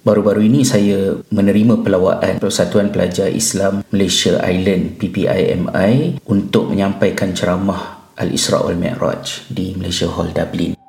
Baru-baru ini saya menerima pelawaan Persatuan Pelajar Islam Malaysia Island PPIMI untuk menyampaikan ceramah Al-Isra' wal Mi'raj di Malaysia Hall Dublin.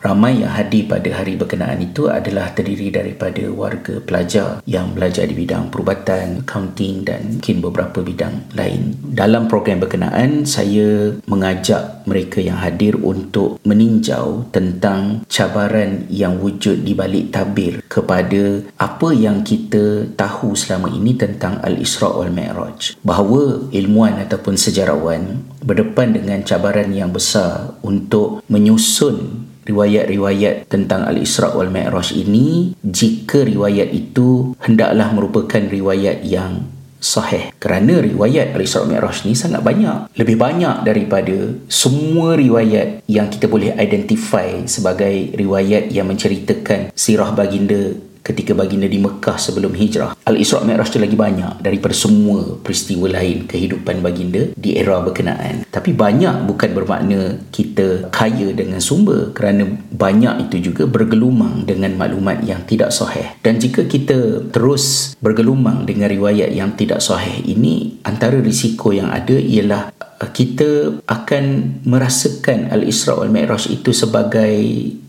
Ramai yang hadir pada hari berkenaan itu adalah terdiri daripada warga pelajar yang belajar di bidang perubatan, accounting dan mungkin beberapa bidang lain. Dalam program berkenaan, saya mengajak mereka yang hadir untuk meninjau tentang cabaran yang wujud di balik tabir kepada apa yang kita tahu selama ini tentang Al-Isra' wal Mi'raj. Bahawa ilmuwan ataupun sejarawan berdepan dengan cabaran yang besar untuk menyusun riwayat-riwayat tentang Al-Isra' wal Mi'raj ini jika riwayat itu hendaklah merupakan riwayat yang sahih. Kerana riwayat Al-Isra' wal Mi'raj ni sangat banyak. Lebih banyak daripada semua riwayat yang kita boleh identify sebagai riwayat yang menceritakan sirah baginda ketika baginda di Mekah sebelum hijrah. Al-Isra' Mi'raj itu lagi banyak daripada semua peristiwa lain kehidupan baginda di era berkenaan. Tapi banyak bukan bermakna kita kaya dengan sumber kerana banyak itu juga bergelumang dengan maklumat yang tidak sahih. Dan jika kita terus bergelumang dengan riwayat yang tidak sahih ini, antara risiko yang ada ialah uh, kita akan merasakan Al-Isra' wal Mi'raj itu sebagai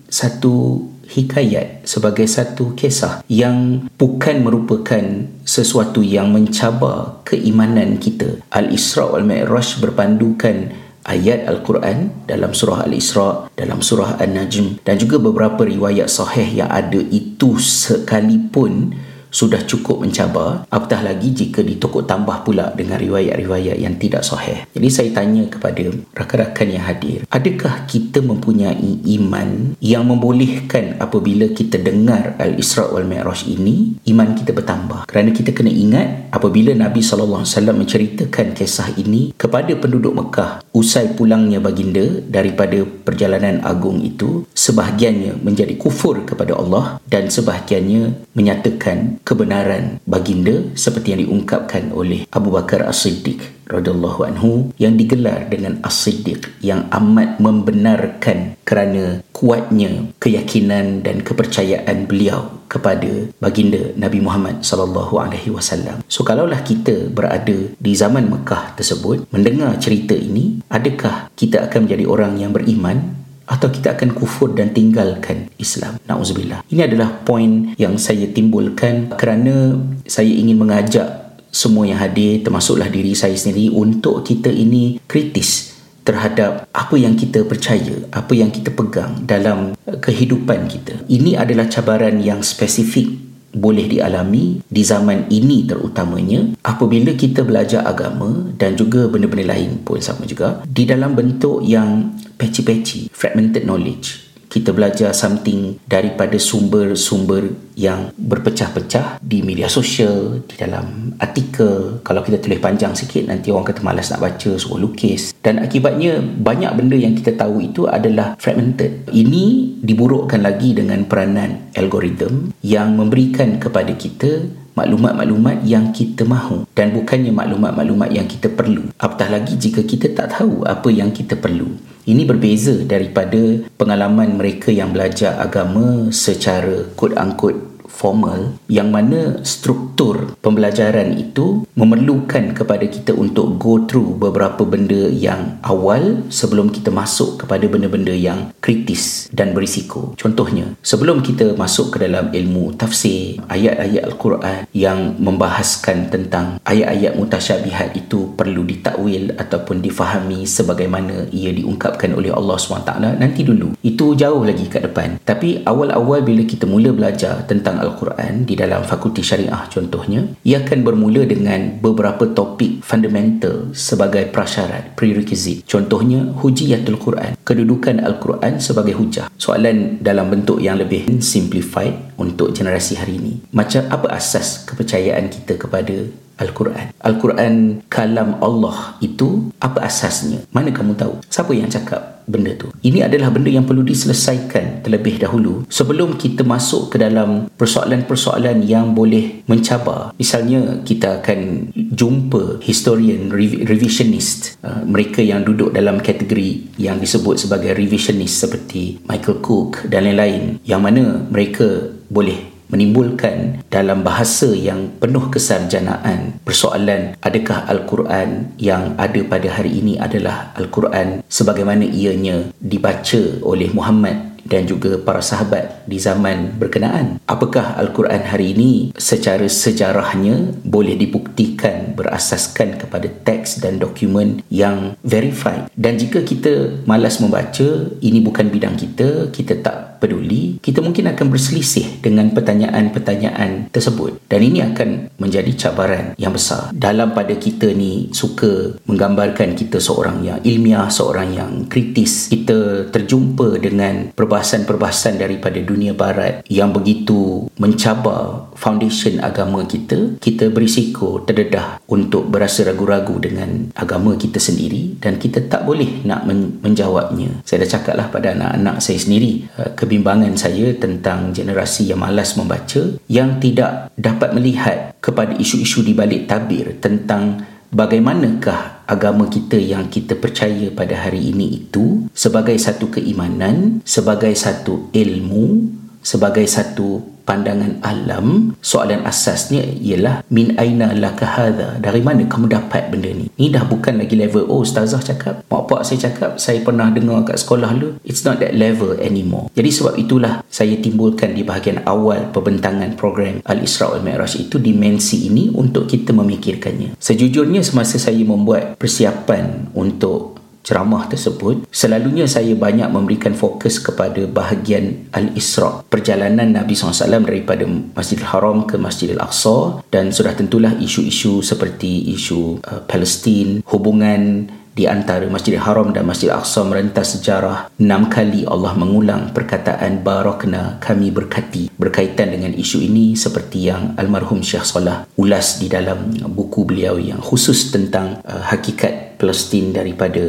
satu hikayat sebagai satu kisah yang bukan merupakan sesuatu yang mencabar keimanan kita. Al-Isra' wal-Mi'raj berpandukan ayat Al-Quran dalam surah Al-Isra' dalam surah An-Najm dan juga beberapa riwayat sahih yang ada itu sekalipun sudah cukup mencabar apatah lagi jika ditokok tambah pula dengan riwayat-riwayat yang tidak sahih. Jadi saya tanya kepada rakan-rakan yang hadir adakah kita mempunyai iman yang membolehkan apabila kita dengar Al-Isra' wal-Mi'raj ini iman kita bertambah? Kerana kita kena ingat apabila Nabi SAW menceritakan kisah ini kepada penduduk Mekah usai pulangnya baginda daripada perjalanan agung itu sebahagiannya menjadi kufur kepada Allah dan sebahagiannya menyatakan kebenaran baginda seperti yang diungkapkan oleh Abu Bakar As-Siddiq radhiyallahu anhu yang digelar dengan As-Siddiq yang amat membenarkan kerana kuatnya keyakinan dan kepercayaan beliau kepada baginda Nabi Muhammad sallallahu alaihi wasallam. So kalaulah kita berada di zaman Mekah tersebut mendengar cerita ini, adakah kita akan menjadi orang yang beriman atau kita akan kufur dan tinggalkan Islam. Nauzubillah. Ini adalah poin yang saya timbulkan kerana saya ingin mengajak semua yang hadir termasuklah diri saya sendiri untuk kita ini kritis terhadap apa yang kita percaya, apa yang kita pegang dalam kehidupan kita. Ini adalah cabaran yang spesifik boleh dialami di zaman ini terutamanya apabila kita belajar agama dan juga benda-benda lain pun sama juga di dalam bentuk yang patchy-patchy fragmented knowledge kita belajar something daripada sumber-sumber yang berpecah-pecah di media sosial, di dalam artikel. Kalau kita tulis panjang sikit, nanti orang kata malas nak baca, suruh lukis. Dan akibatnya, banyak benda yang kita tahu itu adalah fragmented. Ini diburukkan lagi dengan peranan algoritma yang memberikan kepada kita maklumat-maklumat yang kita mahu dan bukannya maklumat-maklumat yang kita perlu. Apatah lagi jika kita tak tahu apa yang kita perlu. Ini berbeza daripada pengalaman mereka yang belajar agama secara quote-unquote formal yang mana struktur pembelajaran itu memerlukan kepada kita untuk go through beberapa benda yang awal sebelum kita masuk kepada benda-benda yang kritis dan berisiko. Contohnya, sebelum kita masuk ke dalam ilmu tafsir, ayat-ayat Al-Quran yang membahaskan tentang ayat-ayat mutasyabihat itu perlu ditakwil ataupun difahami sebagaimana ia diungkapkan oleh Allah SWT nanti dulu. Itu jauh lagi ke depan. Tapi awal-awal bila kita mula belajar tentang Al Al-Quran di dalam fakulti syariah contohnya ia akan bermula dengan beberapa topik fundamental sebagai prasyarat prerequisite. Contohnya hujiyatul Quran kedudukan Al-Quran sebagai hujah. Soalan dalam bentuk yang lebih simplified untuk generasi hari ini. Macam apa asas kepercayaan kita kepada Al-Quran. Al-Quran kalam Allah itu apa asasnya? Mana kamu tahu? Siapa yang cakap benda tu? Ini adalah benda yang perlu diselesaikan terlebih dahulu sebelum kita masuk ke dalam persoalan-persoalan yang boleh mencabar. Misalnya kita akan jumpa historian revisionist, uh, mereka yang duduk dalam kategori yang disebut sebagai revisionist seperti Michael Cook dan lain-lain yang mana mereka boleh menimbulkan dalam bahasa yang penuh kesarjanaan persoalan adakah Al-Quran yang ada pada hari ini adalah Al-Quran sebagaimana ianya dibaca oleh Muhammad dan juga para sahabat di zaman berkenaan. Apakah Al-Quran hari ini secara sejarahnya boleh dibuktikan berasaskan kepada teks dan dokumen yang verified. Dan jika kita malas membaca, ini bukan bidang kita, kita tak peduli, kita mungkin akan berselisih dengan pertanyaan-pertanyaan tersebut. Dan ini akan menjadi cabaran yang besar. Dalam pada kita ni suka menggambarkan kita seorang yang ilmiah, seorang yang kritis. Kita terjumpa dengan perbahasan-perbahasan daripada dunia barat yang begitu mencabar foundation agama kita, kita berisiko terdedah untuk berasa ragu-ragu dengan agama kita sendiri dan kita tak boleh nak men- menjawabnya. Saya dah cakap lah pada anak-anak saya sendiri uh, kebimbangan saya tentang generasi yang malas membaca yang tidak dapat melihat kepada isu-isu di balik tabir tentang bagaimanakah agama kita yang kita percaya pada hari ini itu sebagai satu keimanan, sebagai satu ilmu, sebagai satu pandangan alam soalan asasnya ialah min aina laka hadha? Dari mana kamu dapat benda ni? Ni dah bukan lagi level oh ustazah cakap mak pak saya cakap saya pernah dengar kat sekolah dulu it's not that level anymore. Jadi sebab itulah saya timbulkan di bahagian awal pembentangan program Al-Isra' Al-Mi'raj itu dimensi ini untuk kita memikirkannya. Sejujurnya semasa saya membuat persiapan untuk ceramah tersebut selalunya saya banyak memberikan fokus kepada bahagian Al-Isra perjalanan Nabi SAW daripada Masjidil Haram ke Masjidil Aqsa dan sudah tentulah isu-isu seperti isu uh, Palestin hubungan di antara Masjidil Haram dan Masjidil Aqsa merentas sejarah enam kali Allah mengulang perkataan barakna kami berkati berkaitan dengan isu ini seperti yang almarhum Syekh Salah ulas di dalam buku beliau yang khusus tentang uh, hakikat Palestin daripada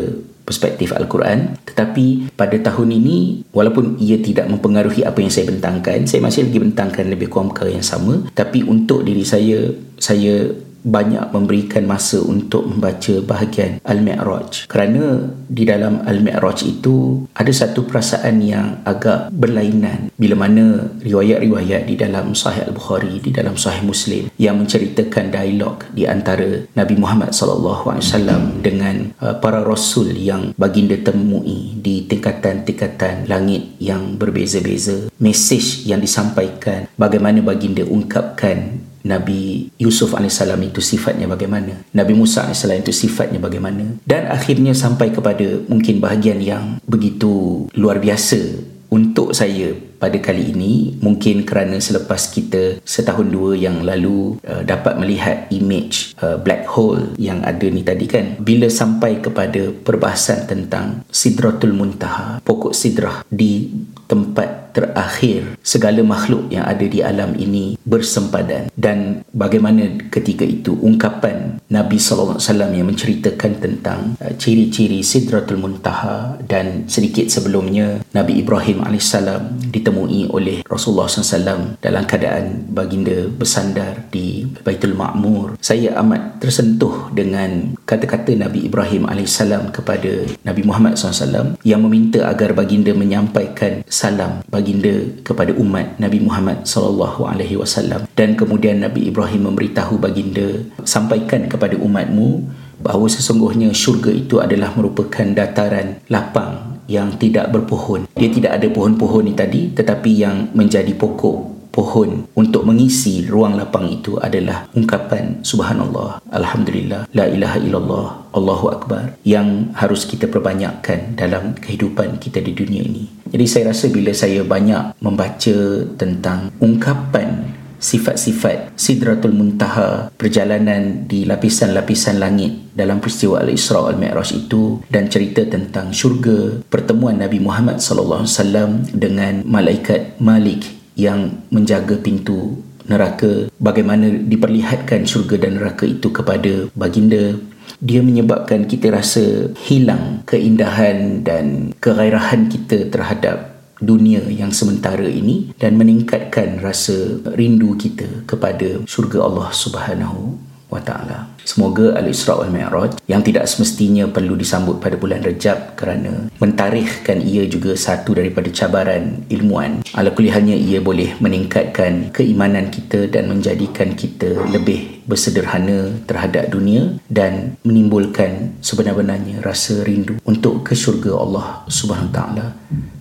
perspektif Al-Quran. Tetapi pada tahun ini walaupun ia tidak mempengaruhi apa yang saya bentangkan saya masih lagi bentangkan lebih kurang perkara yang sama. Tapi untuk diri saya saya banyak memberikan masa untuk membaca bahagian Al-Mi'raj. Kerana di dalam Al-Mi'raj itu ada satu perasaan yang agak berlainan. Bila mana riwayat-riwayat di dalam Sahih Al-Bukhari di dalam Sahih Muslim yang menceritakan dialog di antara Nabi Muhammad SAW dengan uh, para rasul yang baginda temui di tingkatan-tingkatan langit yang berbeza-beza mesej yang disampaikan bagaimana baginda ungkapkan Nabi Yusuf AS itu sifatnya bagaimana? Nabi Musa AS itu sifatnya bagaimana? Dan akhirnya sampai kepada mungkin bahagian yang begitu luar biasa untuk saya pada kali ini mungkin kerana selepas kita setahun dua yang lalu uh, dapat melihat image uh, black hole yang ada ni tadi kan bila sampai kepada perbahasan tentang sidratul muntaha pokok sidrah di tempat terakhir segala makhluk yang ada di alam ini bersempadan. Dan bagaimana ketika itu ungkapan Nabi wasallam yang menceritakan tentang uh, ciri-ciri Sidratul Muntaha dan sedikit sebelumnya Nabi Ibrahim alaihissalam ditemui oleh Rasulullah SAW dalam keadaan baginda bersandar di Baitul Ma'mur. Saya amat tersentuh dengan kata-kata Nabi Ibrahim alaihissalam kepada Nabi Muhammad SAW yang meminta agar baginda menyampaikan salam baginda kepada umat Nabi Muhammad wasallam. Dan kemudian Nabi Ibrahim memberitahu baginda sampaikan kepada umatmu bahawa sesungguhnya syurga itu adalah merupakan dataran lapang yang tidak berpohon. Dia tidak ada pohon-pohon ni tadi tetapi yang menjadi pokok pohon untuk mengisi ruang lapang itu adalah ungkapan subhanallah alhamdulillah la ilaha illallah Allahu akbar yang harus kita perbanyakkan dalam kehidupan kita di dunia ini. Jadi saya rasa bila saya banyak membaca tentang ungkapan sifat-sifat sidratul muntaha perjalanan di lapisan-lapisan langit dalam peristiwa al-Isra al-Mi'raj itu dan cerita tentang syurga pertemuan Nabi Muhammad sallallahu alaihi wasallam dengan malaikat Malik yang menjaga pintu neraka. Bagaimana diperlihatkan syurga dan neraka itu kepada baginda. Dia menyebabkan kita rasa hilang keindahan dan kegairahan kita terhadap dunia yang sementara ini dan meningkatkan rasa rindu kita kepada syurga Allah Subhanahu wa taala. Semoga Al-Isra wal Mi'raj yang tidak semestinya perlu disambut pada bulan Rejab kerana mentarikhkan ia juga satu daripada cabaran ilmuan. Ala ia boleh meningkatkan keimanan kita dan menjadikan kita lebih bersederhana terhadap dunia dan menimbulkan sebenar-benarnya rasa rindu untuk ke syurga Allah Subhanahu taala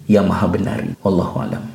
yang maha benar. Wallahu alam.